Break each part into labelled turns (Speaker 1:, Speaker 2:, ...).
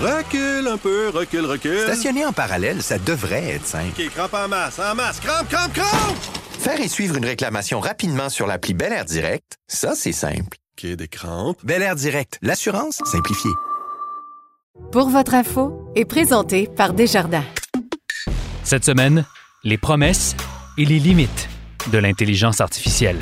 Speaker 1: Recule un peu, recule, recule.
Speaker 2: Stationner en parallèle, ça devrait être simple.
Speaker 1: OK, crampe en masse, en masse, crampe, crampe, crampe!
Speaker 2: Faire et suivre une réclamation rapidement sur l'appli Bel Air Direct, ça, c'est simple.
Speaker 1: OK, des crampes.
Speaker 2: Bel Air Direct, l'assurance simplifiée.
Speaker 3: Pour votre info est présenté par Desjardins.
Speaker 4: Cette semaine, les promesses et les limites de l'intelligence artificielle.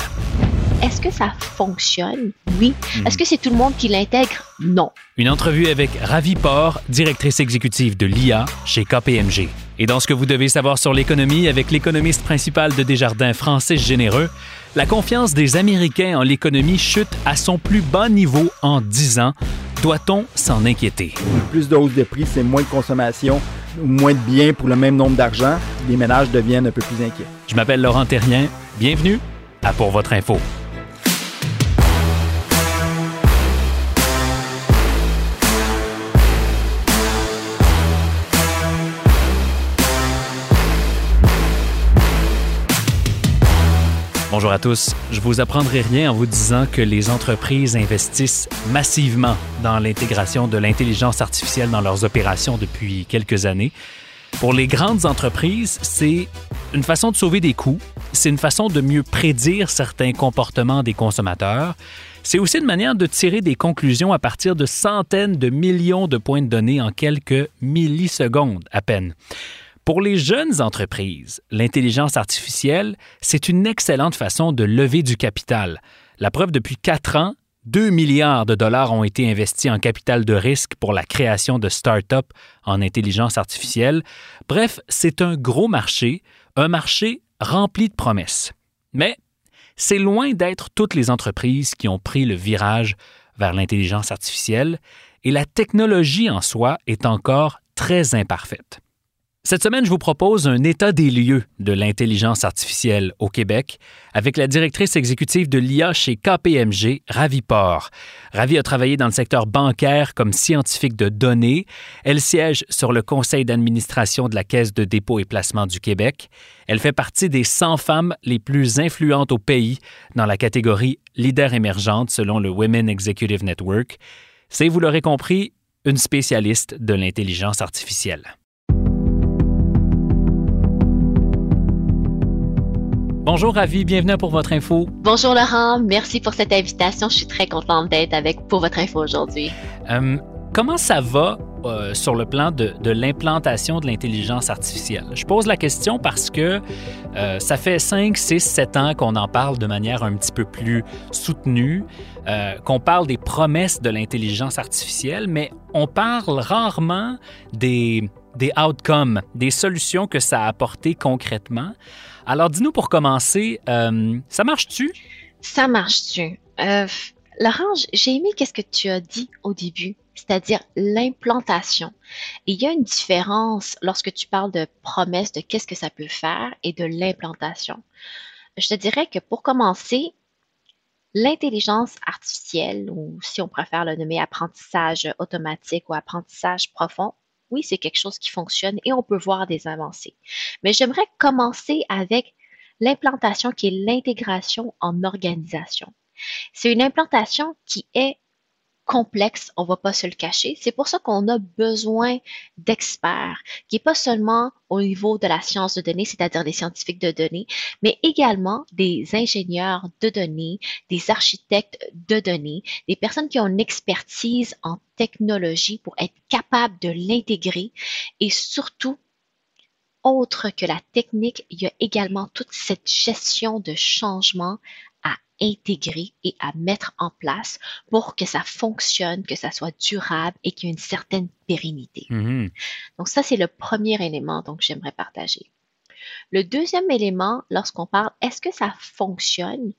Speaker 5: Est-ce que ça fonctionne? Oui. Est-ce que c'est tout le monde qui l'intègre? Non.
Speaker 4: Une entrevue avec Ravi Port, directrice exécutive de l'IA chez KPMG. Et dans ce que vous devez savoir sur l'économie avec l'économiste principal de Desjardins, Francis Généreux, la confiance des Américains en l'économie chute à son plus bas niveau en 10 ans. Doit-on s'en inquiéter?
Speaker 6: Plus de hausse de prix, c'est moins de consommation, moins de biens pour le même nombre d'argent. Les ménages deviennent un peu plus inquiets.
Speaker 4: Je m'appelle Laurent Terrien. Bienvenue à Pour votre info. Bonjour à tous. Je vous apprendrai rien en vous disant que les entreprises investissent massivement dans l'intégration de l'intelligence artificielle dans leurs opérations depuis quelques années. Pour les grandes entreprises, c'est une façon de sauver des coûts, c'est une façon de mieux prédire certains comportements des consommateurs, c'est aussi une manière de tirer des conclusions à partir de centaines de millions de points de données en quelques millisecondes à peine. Pour les jeunes entreprises, l'intelligence artificielle, c'est une excellente façon de lever du capital. La preuve, depuis quatre ans, 2 milliards de dollars ont été investis en capital de risque pour la création de start-up en intelligence artificielle. Bref, c'est un gros marché, un marché rempli de promesses. Mais c'est loin d'être toutes les entreprises qui ont pris le virage vers l'intelligence artificielle et la technologie en soi est encore très imparfaite. Cette semaine, je vous propose un état des lieux de l'intelligence artificielle au Québec avec la directrice exécutive de l'IA chez KPMG, Ravi Port. Ravi a travaillé dans le secteur bancaire comme scientifique de données. Elle siège sur le conseil d'administration de la Caisse de dépôt et placement du Québec. Elle fait partie des 100 femmes les plus influentes au pays dans la catégorie leader émergente selon le Women Executive Network. C'est, vous l'aurez compris, une spécialiste de l'intelligence artificielle. Bonjour Ravi, bienvenue pour votre info.
Speaker 5: Bonjour Laurent, merci pour cette invitation. Je suis très contente d'être avec pour votre info aujourd'hui.
Speaker 4: Euh, comment ça va euh, sur le plan de, de l'implantation de l'intelligence artificielle? Je pose la question parce que euh, ça fait 5, 6, 7 ans qu'on en parle de manière un petit peu plus soutenue, euh, qu'on parle des promesses de l'intelligence artificielle, mais on parle rarement des, des outcomes, des solutions que ça a apportées concrètement. Alors, dis-nous pour commencer, euh, ça marche-tu?
Speaker 5: Ça marche-tu? Euh, Laurent, j'ai aimé qu'est-ce que tu as dit au début, c'est-à-dire l'implantation. Il y a une différence lorsque tu parles de promesse de qu'est-ce que ça peut faire et de l'implantation. Je te dirais que pour commencer, l'intelligence artificielle, ou si on préfère le nommer apprentissage automatique ou apprentissage profond, oui, c'est quelque chose qui fonctionne et on peut voir des avancées. Mais j'aimerais commencer avec l'implantation qui est l'intégration en organisation. C'est une implantation qui est complexe, on va pas se le cacher. C'est pour ça qu'on a besoin d'experts, qui est pas seulement au niveau de la science de données, c'est-à-dire des scientifiques de données, mais également des ingénieurs de données, des architectes de données, des personnes qui ont une expertise en technologie pour être capables de l'intégrer et surtout autre que la technique, il y a également toute cette gestion de changement à intégrer et à mettre en place pour que ça fonctionne, que ça soit durable et qu'il y ait une certaine pérennité.
Speaker 4: Mhm.
Speaker 5: Donc ça, c'est le premier élément donc j'aimerais partager. Le deuxième élément, lorsqu'on parle, est-ce que ça fonctionne?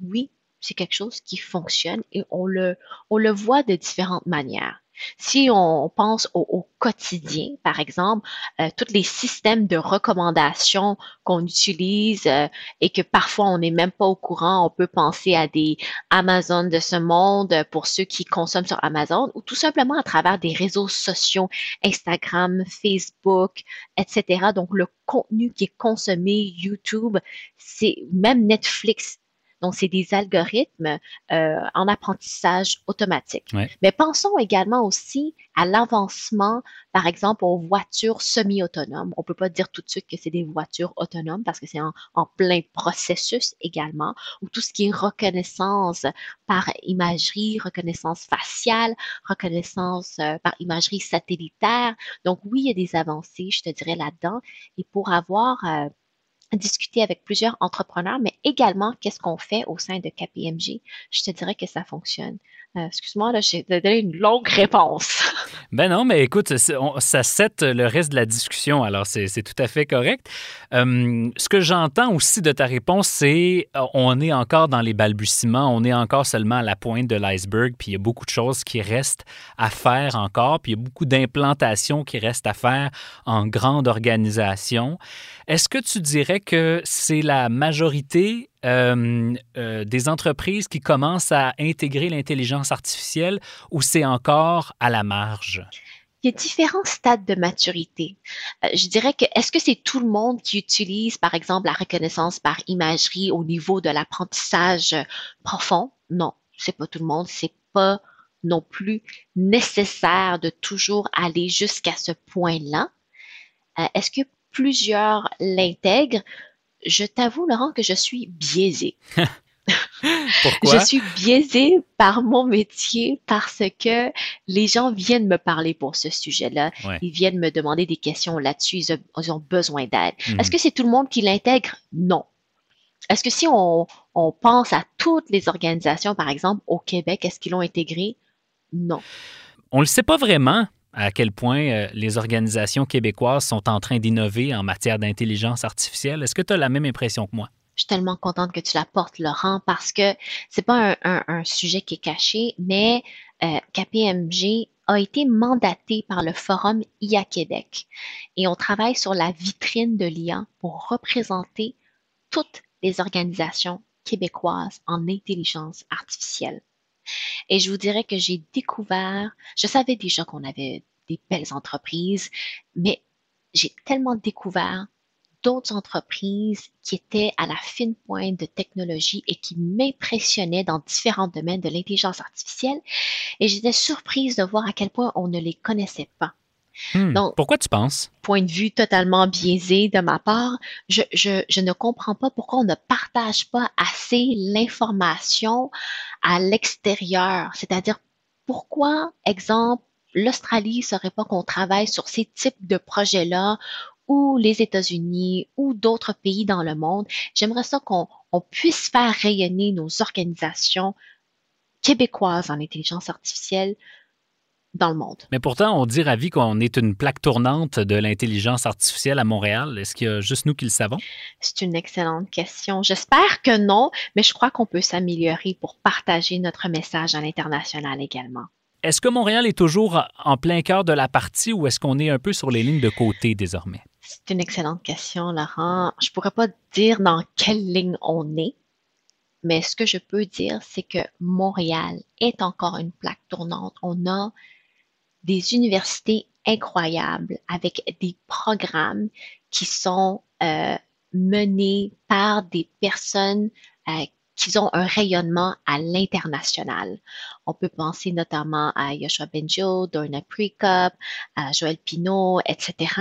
Speaker 5: Oui, c'est quelque chose qui fonctionne et on le, on le voit de différentes manières. Si on pense au, quotidien, par exemple, euh, tous les systèmes de recommandation qu'on utilise euh, et que parfois on n'est même pas au courant, on peut penser à des Amazon de ce monde pour ceux qui consomment sur Amazon ou tout simplement à travers des réseaux sociaux, Instagram, Facebook, etc. Donc le contenu qui est consommé, YouTube, c'est même Netflix Donc, c'est des algorithmes euh, en apprentissage automatique.
Speaker 4: Ouais.
Speaker 5: Mais pensons également aussi à l'avancement, par exemple, aux voitures semi-autonomes. On peut pas dire tout de suite que c'est des voitures autonomes parce que c'est en, en plein processus également, ou tout ce qui est reconnaissance par imagerie, reconnaissance faciale, reconnaissance euh, par imagerie satellitaire. Donc oui, il y a des avancées, je te dirais, là-dedans. Et pour avoir euh, discuté avec plusieurs entrepreneurs, mais également qu'est-ce qu'on fait au sein de KPMG, je te dirais que ça fonctionne. Euh, Excuse-moi, j'ai donné une longue réponse.
Speaker 4: Ben non, mais écoute, on- ça set le reste de la discussion, alors c'est c'est tout à fait correct. Euh, ce que j'entends aussi de ta réponse, c'est euh, on est encore dans les balbutiements, on est encore seulement à la pointe de l'iceberg, puis il y a beaucoup de choses qui restent à faire encore, puis il y a beaucoup d'implantations qui restent à faire en grande organisation. Est-ce que tu dirais que c'est la majorité euh, euh, des entreprises qui commencent à intégrer l'intelligence artificielle ou c'est encore à la marge?
Speaker 5: Il y a différents stades de maturité. Euh, je dirais que est-ce que c'est tout le monde qui utilise, par exemple, la reconnaissance par imagerie au niveau de l'apprentissage profond? Non, c'est pas tout le monde. C'est pas non plus nécessaire de toujours aller jusqu'à ce point-là. Est-ce que plusieurs l'intègrent? Je t'avoue, Laurent, que je suis biaisée.
Speaker 4: Pourquoi?
Speaker 5: Je suis biaisée par mon métier parce que les gens viennent me parler pour ce sujet-là.
Speaker 4: Ouais.
Speaker 5: Ils viennent me demander des questions là-dessus. Ils, ont- ils ont besoin d'aide.
Speaker 4: Mhm.
Speaker 5: Est-ce que c'est tout le monde qui l'intègre? Non. Est-ce que si on, on pense à toutes les organisations, par exemple, au Québec, est-ce qu'ils l'ont intégré? Non.
Speaker 4: On ne le sait pas vraiment à quel point euh, les organisations québécoises sont en train d'innover en matière d'intelligence artificielle. Est-ce que tu as la même impression que moi?
Speaker 5: Je suis tellement contente que tu l'apportes, Laurent, parce que c'est pas un sujet qui est caché, mais euh, KPMG a été mandaté par le Forum IA Québec et on travaille sur la vitrine de l'IA pour représenter toutes les organisations québécoises en intelligence artificielle. Et je vous dirais que j'ai découvert, je savais déjà qu'on avait des belles entreprises, mais j'ai tellement découvert d'autres entreprises qui étaient à la fine pointe de technologie et qui m'impressionnaient dans différents domaines de l'intelligence artificielle. Et j'étais surprise de voir à quel point on ne les connaissait pas.
Speaker 4: Hmm.
Speaker 5: Donc-
Speaker 4: Pourquoi tu penses?
Speaker 5: Point de vue totalement biaisé de ma part, je, je, je ne comprends pas pourquoi on ne partage pas assez l'information à l'extérieur. C'est-à-dire, pourquoi, exemple, l'Australie ne saurait pas qu'on travaille sur ces types de projets-là ou les États-Unis ou d'autres pays dans le monde? J'aimerais ça qu'on on puisse faire rayonner nos organisations québécoises en intelligence artificielle dans le monde.
Speaker 4: Mais pourtant, on dit ravi qu'on est une plaque tournante de l'intelligence artificielle à Montréal. Est-ce qu'il y a juste nous qui le savons?
Speaker 5: C'est une excellente question. J'espère que non, mais je crois qu'on peut s'améliorer pour partager notre message à l'international également.
Speaker 4: Est-ce que Montréal est toujours en plein cœur de la partie ou est-ce qu'on est un peu sur les lignes de côté désormais?
Speaker 5: C'est une excellente question, Laurent. Je pourrais pas dire dans quelle ligne on est, mais ce que je peux dire, c'est que Montréal est encore une plaque tournante. On a des universités incroyables avec des programmes qui sont euh, menés par des personnes euh, qui ont un rayonnement à l'international. On peut penser notamment à Yoshua Benjo, Dorna Prekop, à Joël Pinault, etc.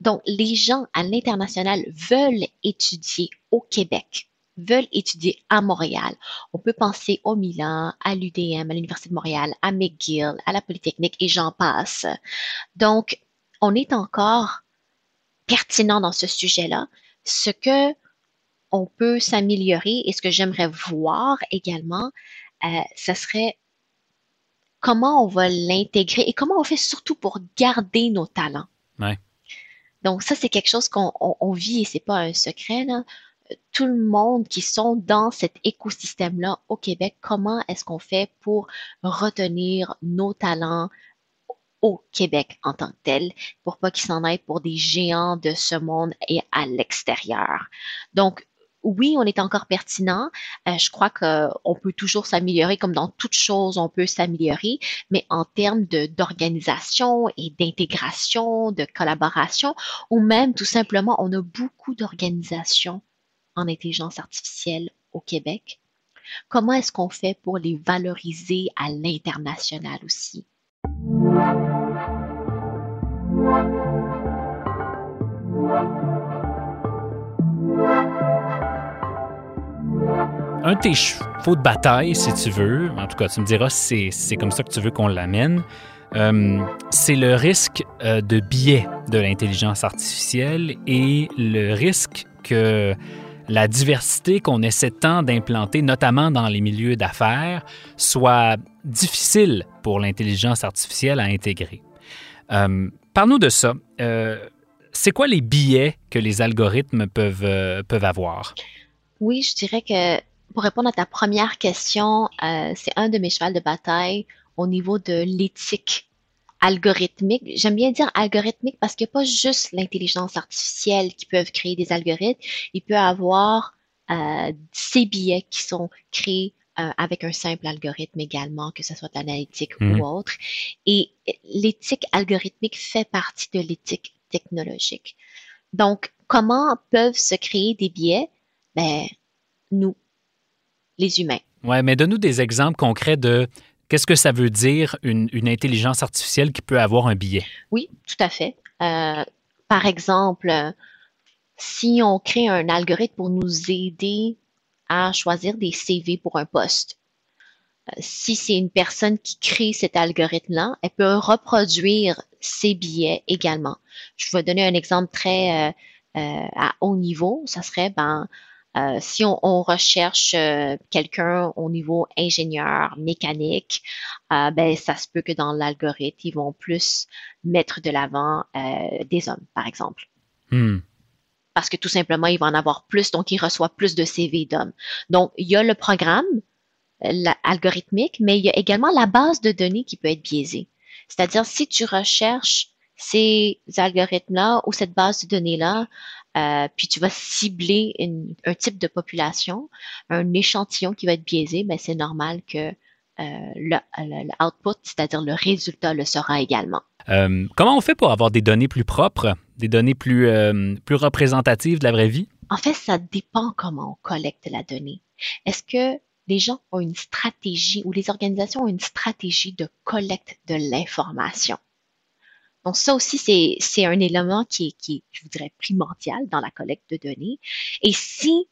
Speaker 5: Donc, les gens à l'international veulent étudier au Québec, veulent étudier à Montréal. On peut penser au Milan, à l'UDM, à l'Université de Montréal, à McGill, à la Polytechnique et j'en passe. Donc, on est encore pertinent dans ce sujet-là. Ce que on peut s'améliorer et ce que j'aimerais voir également, euh, ce serait comment on va l'intégrer et comment on fait surtout pour garder nos talents.
Speaker 4: Ouais.
Speaker 5: Donc ça, c'est quelque chose qu'on on, on vit et c'est pas un secret. Là. Tout le monde qui sont dans cet écosystème-là au Québec, comment est-ce qu'on fait pour retenir nos talents au Québec en tant que tel, pour pas qu'ils s'en aillent pour des géants de ce monde et à l'extérieur? Donc, oui, on est encore pertinent. Euh, je crois qu'on peut toujours s'améliorer, comme dans toute chose, on peut s'améliorer, mais en termes d'organisation et d'intégration, de collaboration, ou même tout simplement, on a beaucoup d'organisations en intelligence artificielle au Québec? Comment est-ce qu'on fait pour les valoriser à l'international aussi?
Speaker 4: Un de tes chevaux de bataille, si tu veux, en tout cas, tu me diras si c'est comme ça que tu veux qu'on l'amène, euh, c'est le risque euh, de biais de l'intelligence artificielle et le risque que la diversité qu'on essaie tant d'implanter, notamment dans les milieux d'affaires, soit difficile pour l'intelligence artificielle à intégrer. Euh, Parle-nous de ça. Euh, c'est quoi les biais que les algorithmes peuvent, euh, peuvent avoir?
Speaker 5: Oui, je dirais que pour répondre à ta première question, c'est un de mes chevals de bataille au niveau de l'éthique algorithmique. J'aime bien dire algorithmique parce qu'il n'y a pas juste l'intelligence artificielle qui peuvent créer des algorithmes. Il peut y avoir euh, ces biais qui sont créés euh, avec un simple algorithme également, que ce soit analytique
Speaker 4: Mhm.
Speaker 5: ou autre. Et l'éthique algorithmique fait partie de l'éthique technologique. Donc, comment peuvent se créer des biais? Ben, nous, les humains.
Speaker 4: Ouais, mais donne-nous des exemples concrets de qu'est-ce que ça veut dire une, intelligence artificielle qui peut avoir un biais.
Speaker 5: Oui, tout à fait. Euh, par exemple, si on crée un algorithme pour nous aider à choisir des CV pour un poste, euh, si c'est une personne qui crée cet algorithme-là, elle peut reproduire ces billets également. Je vais donner un exemple très euh, à haut niveau. Ça serait, ben, euh, si on, on recherche euh, quelqu'un au niveau ingénieur, mécanique, euh, ben, ça se peut que dans l'algorithme, ils vont plus mettre de l'avant euh, des hommes, par exemple.
Speaker 4: Hmm.
Speaker 5: Parce que tout simplement, il va en avoir plus, donc il reçoit plus de CV d'hommes. Donc, il y a le programme euh, la- algorithmique, mais il y a également la base de données qui peut être biaisée. C'est-à-dire, si tu recherches ces algorithmes-là ou cette base de données-là, euh, puis tu vas cibler une- un type de population, un échantillon qui va être biaisé, ben c'est normal que euh, le, le- le output, c'est-à-dire le résultat, le sera également.
Speaker 4: Euh, comment on fait pour avoir des données plus propres, des données plus, plus représentatives de la vraie vie?
Speaker 5: En fait, ça dépend comment on collecte la donnée. Est-ce que les gens ont une stratégie ou les organisations ont une stratégie de collecte de l'information? Donc ça aussi, c'est, un élément qui est, qui je vous dirais, primordial dans la collecte de données. Et si,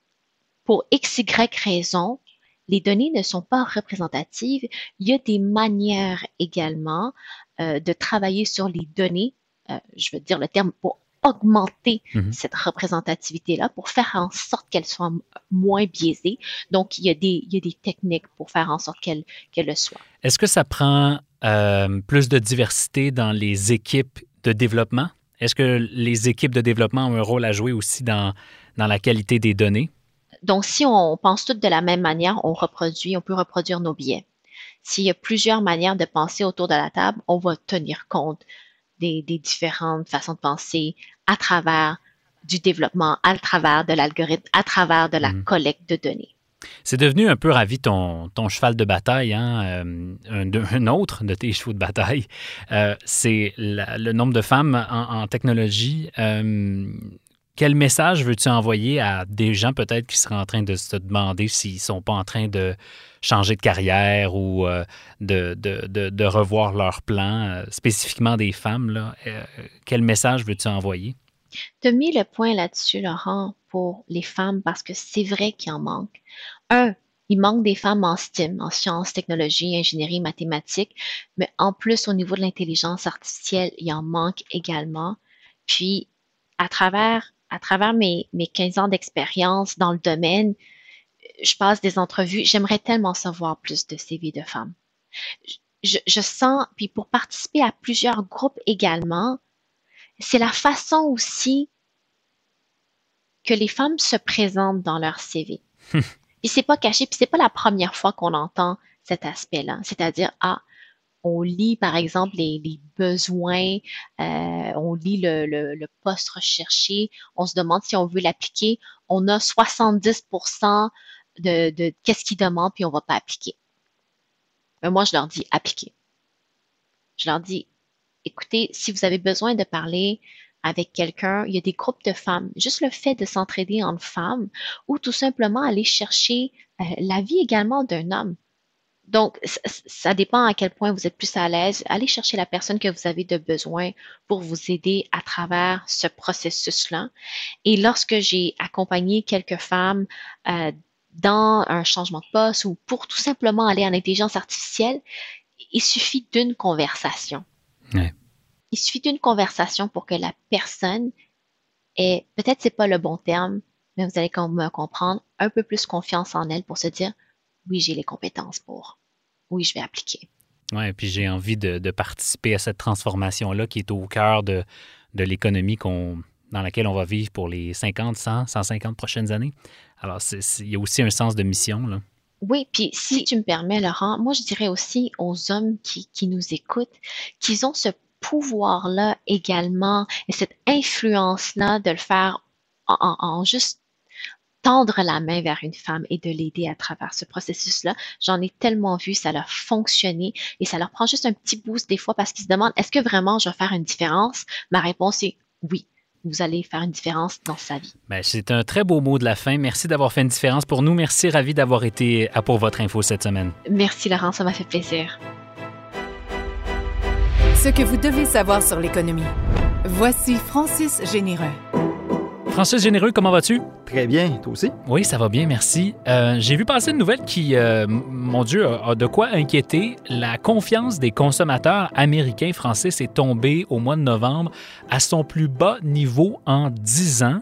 Speaker 5: pour x, y raison, les données ne sont pas représentatives, il y a des manières également euh, de travailler sur les données, euh, je veux dire le terme, pour augmenter
Speaker 4: Mhm.
Speaker 5: cette représentativité-là, pour faire en sorte qu'elle soit moins biaisée. Donc, il y a des, il y a des techniques pour faire en sorte qu'elle, qu'elle le soit.
Speaker 4: Est-ce que ça prend euh, plus de diversité dans les équipes de développement? Est-ce que les équipes de développement ont un rôle à jouer aussi dans, dans la qualité des données?
Speaker 5: Donc, si on pense toutes de la même manière, on reproduit, on peut reproduire nos biais. S'il y a plusieurs manières de penser autour de la table, on va tenir compte des, des différentes façons de penser à travers du développement, à travers de l'algorithme, à travers de la
Speaker 4: Mhm.
Speaker 5: collecte de données.
Speaker 4: C'est devenu un peu ravi ton, ton cheval de bataille, hein? euh, un, autre de tes chevaux de bataille. Euh, c'est le nombre de femmes en, en technologie. Euh, quel message veux-tu envoyer à des gens peut-être qui seraient en train de se demander s'ils sont pas en train de changer de carrière ou euh, de revoir leur plan, euh, spécifiquement des femmes? Là? Euh, quel message veux-tu envoyer?
Speaker 5: Tu as mis le point là-dessus, Laurent, pour les femmes, parce que c'est vrai qu'il en manque. Un, il manque des femmes en STEM, en sciences, technologies, ingénierie, mathématiques, mais en plus, au niveau de l'intelligence artificielle, il en manque également. Puis, à travers, à travers mes, mes 15 ans d'expérience dans le domaine, je passe des entrevues. J'aimerais tellement savoir plus de CV de femmes. Je, je sens, puis pour participer à plusieurs groupes également, c'est la façon aussi que les femmes se présentent dans leur CV. puis c'est pas caché, puis c'est pas la première fois qu'on entend cet aspect-là. C'est-à-dire, ah, on lit par exemple les, besoins, euh, on lit le, poste recherché, on se demande si on veut l'appliquer, on a 70% de, qu'est-ce qu'ils demandent, puis on va pas appliquer. Mais moi, je leur dis appliquer. Je leur dis, écoutez, si vous avez besoin de parler avec quelqu'un, il y a des groupes de femmes. Juste le fait de s'entraider entre femmes ou tout simplement aller chercher euh, la vie également d'un homme. Donc, ça dépend à quel point vous êtes plus à l'aise. Allez chercher la personne que vous avez de besoin pour vous aider à travers ce processus-là. Et lorsque j'ai accompagné quelques femmes euh, dans un changement de poste ou pour tout simplement aller en intelligence artificielle, il suffit d'une conversation. Il suffit d'une conversation pour que la personne ait, peut-être c'est pas le bon terme, mais vous allez me comprendre, un peu plus confiance en elle pour se dire, oui, j'ai les compétences pour. Oui, je vais appliquer.
Speaker 4: Oui, puis j'ai envie de, participer à cette transformation-là qui est au cœur de, de l'économie qu'on, dans laquelle on va vivre pour les 50, 100, 150 prochaines années. Alors, il y a aussi un sens de mission. Là.
Speaker 5: Oui, puis si tu me permets, Laurent, moi je dirais aussi aux hommes qui, qui nous écoutent qu'ils ont ce pouvoir-là également et cette influence-là de le faire en, en, juste tendre la main vers une femme et de l'aider à travers ce processus-là. J'en ai tellement vu, ça leur fonctionner et ça leur prend juste un petit boost des fois parce qu'ils se demandent est-ce que vraiment je vais faire une différence? Ma réponse est oui. Vous allez faire une différence dans sa vie.
Speaker 4: Ben, c'est un très beau mot de la fin. Merci d'avoir fait une différence pour nous. Merci, ravi d'avoir été à pour votre info cette semaine.
Speaker 5: Merci, Laurent, ça m'a fait plaisir.
Speaker 3: Ce que vous devez savoir sur l'économie. Voici Francis Généreux.
Speaker 4: Francis Généreux, comment vas-tu?
Speaker 6: Très bien, toi aussi?
Speaker 4: Oui, ça va bien, merci. Euh, j'ai vu passer une nouvelle qui, euh, mon Dieu, a de quoi inquiéter. La confiance des consommateurs américains français s'est tombée au mois de novembre à son plus bas niveau en 10 ans.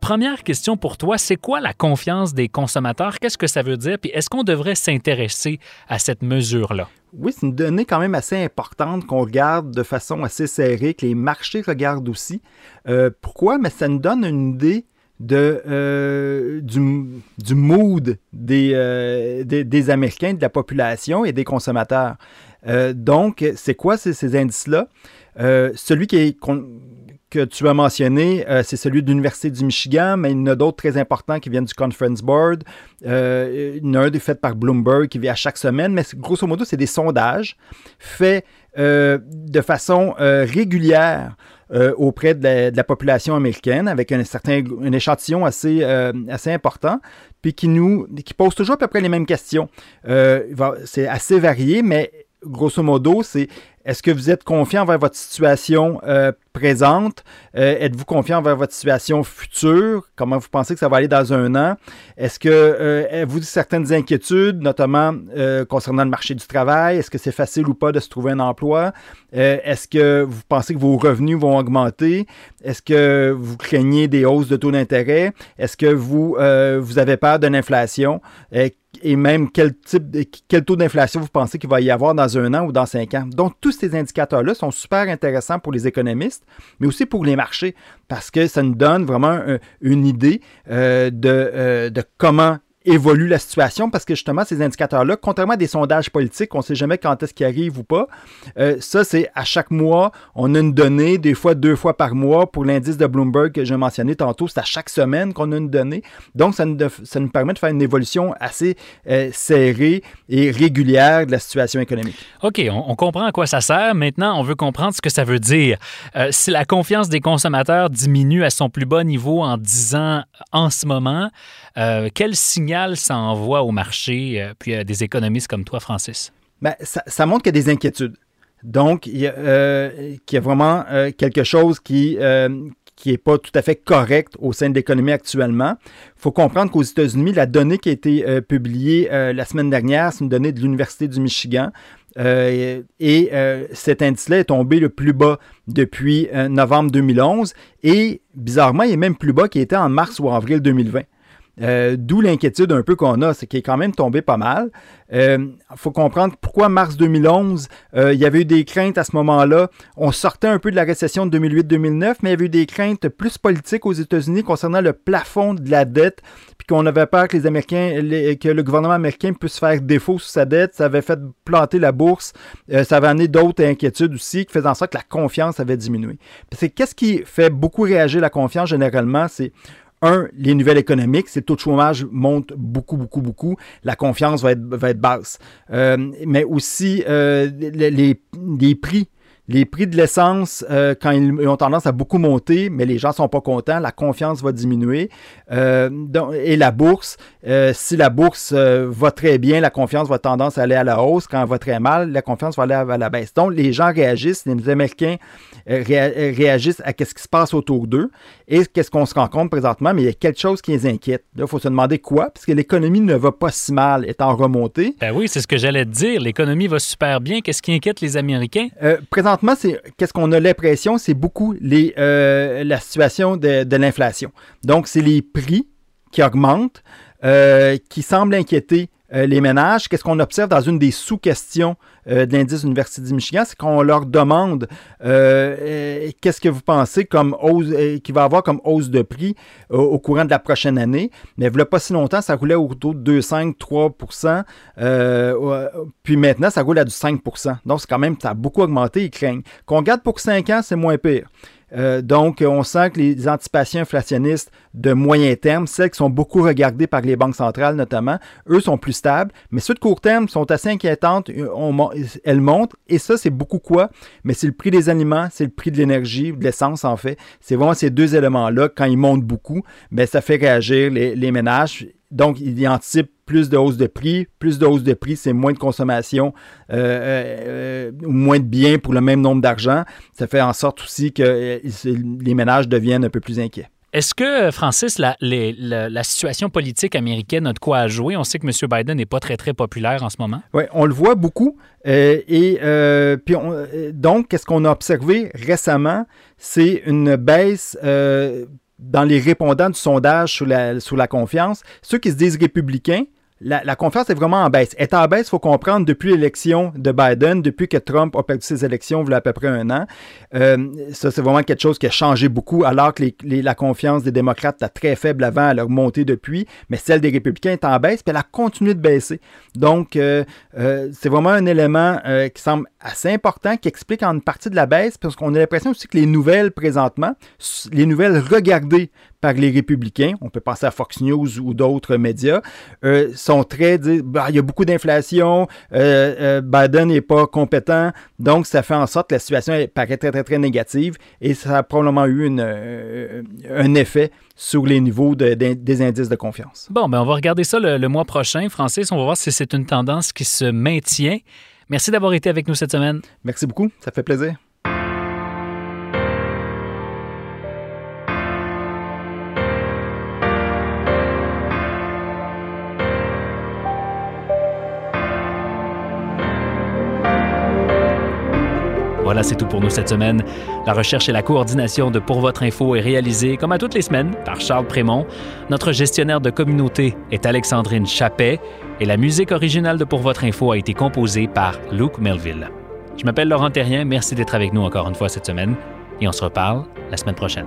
Speaker 4: Première question pour toi, c'est quoi la confiance des consommateurs? Qu'est-ce que ça veut dire? Puis est-ce qu'on devrait s'intéresser à cette mesure-là?
Speaker 6: Oui, c'est une donnée quand même assez importante qu'on regarde de façon assez serrée, que les marchés regardent aussi. Euh, pourquoi? Mais ça nous donne une idée euh, du, mood euh, des, des, Américains, de la population et des consommateurs. donc, c'est quoi ces, ces indices-là? celui qui est que tu as mentionné, euh, c'est celui de l'Université du Michigan, mais il y en a d'autres très importants qui viennent du Conference Board. Euh, il y en a un des faits par Bloomberg qui vient à chaque semaine, mais grosso modo, c'est des sondages faits euh, de façon régulière auprès de la, population américaine avec un certain un échantillon assez, assez important, puis qui nous qui pose toujours à peu près les mêmes questions. c'est assez varié, mais grosso modo, c'est est-ce que vous êtes confiant envers votre situation euh, présente? Euh, êtes-vous confiant envers votre situation future? Comment vous pensez que ça va aller dans un an? Est-ce que euh, avez-vous certaines inquiétudes, notamment concernant le marché du travail? Est-ce que c'est facile ou pas de se trouver un emploi? Est-ce que vous pensez que vos revenus vont augmenter? Est-ce que vous craignez des hausses de taux d'intérêt? Est-ce que vous, vous avez peur de l'inflation? et même quel type, quel taux d'inflation vous pensez qu'il va y avoir dans un an ou dans cinq ans? Donc, tous ces indicateurs-là sont super intéressants pour les économistes, mais aussi pour les marchés, parce que ça nous donne vraiment une idée euh, de, euh, de comment évolue la situation parce que justement, ces indicateurs-là, contrairement à des sondages politiques, on ne sait jamais quand est-ce qu'ils arrivent ou pas. Euh, ça, c'est à chaque mois, on a une donnée, des fois deux fois par mois. Pour l'indice de Bloomberg que j'ai mentionné tantôt, c'est à chaque semaine qu'on a une donnée. Donc, ça nous, permet de faire une évolution assez euh, serrée et régulière de la situation économique.
Speaker 4: OK, on, comprend à quoi ça sert. Maintenant, on veut comprendre ce que ça veut dire. Euh, si la confiance des consommateurs diminue à son plus bas niveau en 10 ans en ce moment, quel signal ça envoie au marché, euh, puis à des économistes comme toi, Francis?
Speaker 6: Bien, ça, montre qu'il y a des inquiétudes. Donc, il y a, euh, y a vraiment euh, quelque chose qui qui n'est pas tout à fait correct au sein de l'économie actuellement. Il faut comprendre qu'aux États-Unis, la donnée qui a été publiée la semaine dernière, c'est une donnée de l'Université du Michigan. et cet indice-là est tombé le plus bas depuis novembre 2011. Et bizarrement, il est même plus bas qu'il était en mars ou avril 2020. Euh, d'où l'inquiétude un peu qu'on a, c'est qu'il est quand même tombé pas mal. Euh, faut comprendre pourquoi mars 2011, euh, il y avait eu des craintes à ce moment-là. On sortait un peu de la récession de 2008-2009, mais il y avait eu des craintes plus politiques aux États-Unis concernant le plafond de la dette, puis qu'on avait peur que les Américains, que le gouvernement américain puisse faire défaut sur sa dette. Ça avait fait planter la bourse. ça avait amené d'autres inquiétudes aussi, qui faisaient en sorte que la confiance avait diminué. C'est qu'est-ce qui fait beaucoup réagir la confiance généralement, c'est un, les nouvelles économiques, si le taux de chômage monte beaucoup, beaucoup, beaucoup, la confiance va être, va être basse. Euh, mais aussi, euh, les, les, prix Les prix de l'essence, euh, quand ils, ils ont tendance à beaucoup monter, mais les gens sont pas contents, la confiance va diminuer. Euh, donc- et la bourse, euh, si la bourse va très bien, la confiance va tendance à aller à la hausse. Quand elle va très mal, la confiance va aller à, à la baisse. Donc, les gens réagissent, les Américains réa- réagissent à ce qui se passe autour d'eux et qu'est-ce qu'on se rend compte présentement, mais il y a quelque chose qui les inquiète. Là, il faut se demander quoi, parce que l'économie ne va pas si mal, est en remontée.
Speaker 4: Ben oui, c'est ce que j'allais te dire. L'économie va super bien. Qu'est-ce qui inquiète les Américains?
Speaker 6: Euh, qu'est-ce qu'on a l'impression, c'est beaucoup euh, la situation de, de l'inflation. Donc, c'est les prix qui augmentent, euh, qui semblent inquiéter euh, les ménages. Qu'est-ce qu'on observe dans une des sous-questions euh, de l'indice Université du Michigan, c'est qu'on leur demande euh, euh, qu'est-ce que vous pensez comme hausse, qu'il va avoir comme hausse de prix au, courant de la prochaine année. Mais il pas si longtemps, ça roulait autour de 2,5-3% euh, euh, Puis maintenant, ça roule à du 5% Donc, c'est quand même, ça a beaucoup augmenté, ils craignent. Qu'on garde pour 5 ans, c'est moins pire. Euh, donc, on sent que les anticipations inflationnistes de moyen terme, celles qui sont beaucoup regardées par les banques centrales notamment, eux sont plus stables, mais ceux de court terme sont assez inquiétantes, euh, elles montent, et ça, c'est beaucoup quoi? Mais c'est le prix des aliments, c'est le prix de l'énergie, de l'essence en fait. C'est vraiment ces deux éléments-là, quand ils montent beaucoup, ben, ça fait réagir les ménages. Donc, ils anticipent plus de hausse de prix. Plus de hausse de prix, c'est moins de consommation euh, euh, ou moins de biens pour le même nombre d'argent. Ça fait en sorte aussi que euh, les ménages deviennent un peu plus inquiets.
Speaker 4: Est-ce que, Francis, la, les- la- la situation politique américaine a de quoi à jouer? On sait que M. Biden n'est pas très, très populaire en ce moment.
Speaker 6: Oui, on le voit beaucoup. Euh, et euh, puis on- euh, donc, qu'est-ce qu'on a observé récemment? C'est une baisse euh, dans les répondants du sondage sur la, confiance. Ceux qui se disent républicains, la, confiance est vraiment en baisse. Elle est en baisse, il faut comprendre, depuis l'élection de Biden, depuis que Trump a perdu ses élections, il y a à peu près un an. Euh, ça, c'est vraiment quelque chose qui a changé beaucoup, alors que la confiance des démocrates était très faible avant, elle a remonté depuis, mais celle des républicains est en baisse, puis elle a continué de baisser. Donc, euh, euh, c'est vraiment un élément qui semble assez important, qui explique en une partie de la baisse, parce qu'on a l'impression aussi que les nouvelles présentement, les nouvelles regardées par les républicains, on peut penser à Fox News ou d'autres médias, euh, sont très, bah, il y a beaucoup d'inflation, euh, euh, Biden n'est pas compétent, donc ça fait en sorte que la situation paraît très, très, très négative et ça a probablement eu un effet sur les niveaux des indices de confiance.
Speaker 4: Bon, ben on va regarder ça le mois prochain. Francis, on va voir si c'est une tendance qui se maintient. Merci d'avoir été avec nous cette semaine.
Speaker 6: Merci beaucoup, ça fait plaisir.
Speaker 4: Voilà, c'est tout pour nous cette semaine. La recherche et la coordination de Pour Votre Info est réalisée, comme à toutes les semaines, par Charles Prémont. Notre gestionnaire de communauté est Alexandrine Chappet et la musique originale de Pour Votre Info a été composée par Luke Melville. Je m'appelle Laurent Terrien, merci d'être avec nous encore une fois cette semaine et on se reparle la semaine prochaine.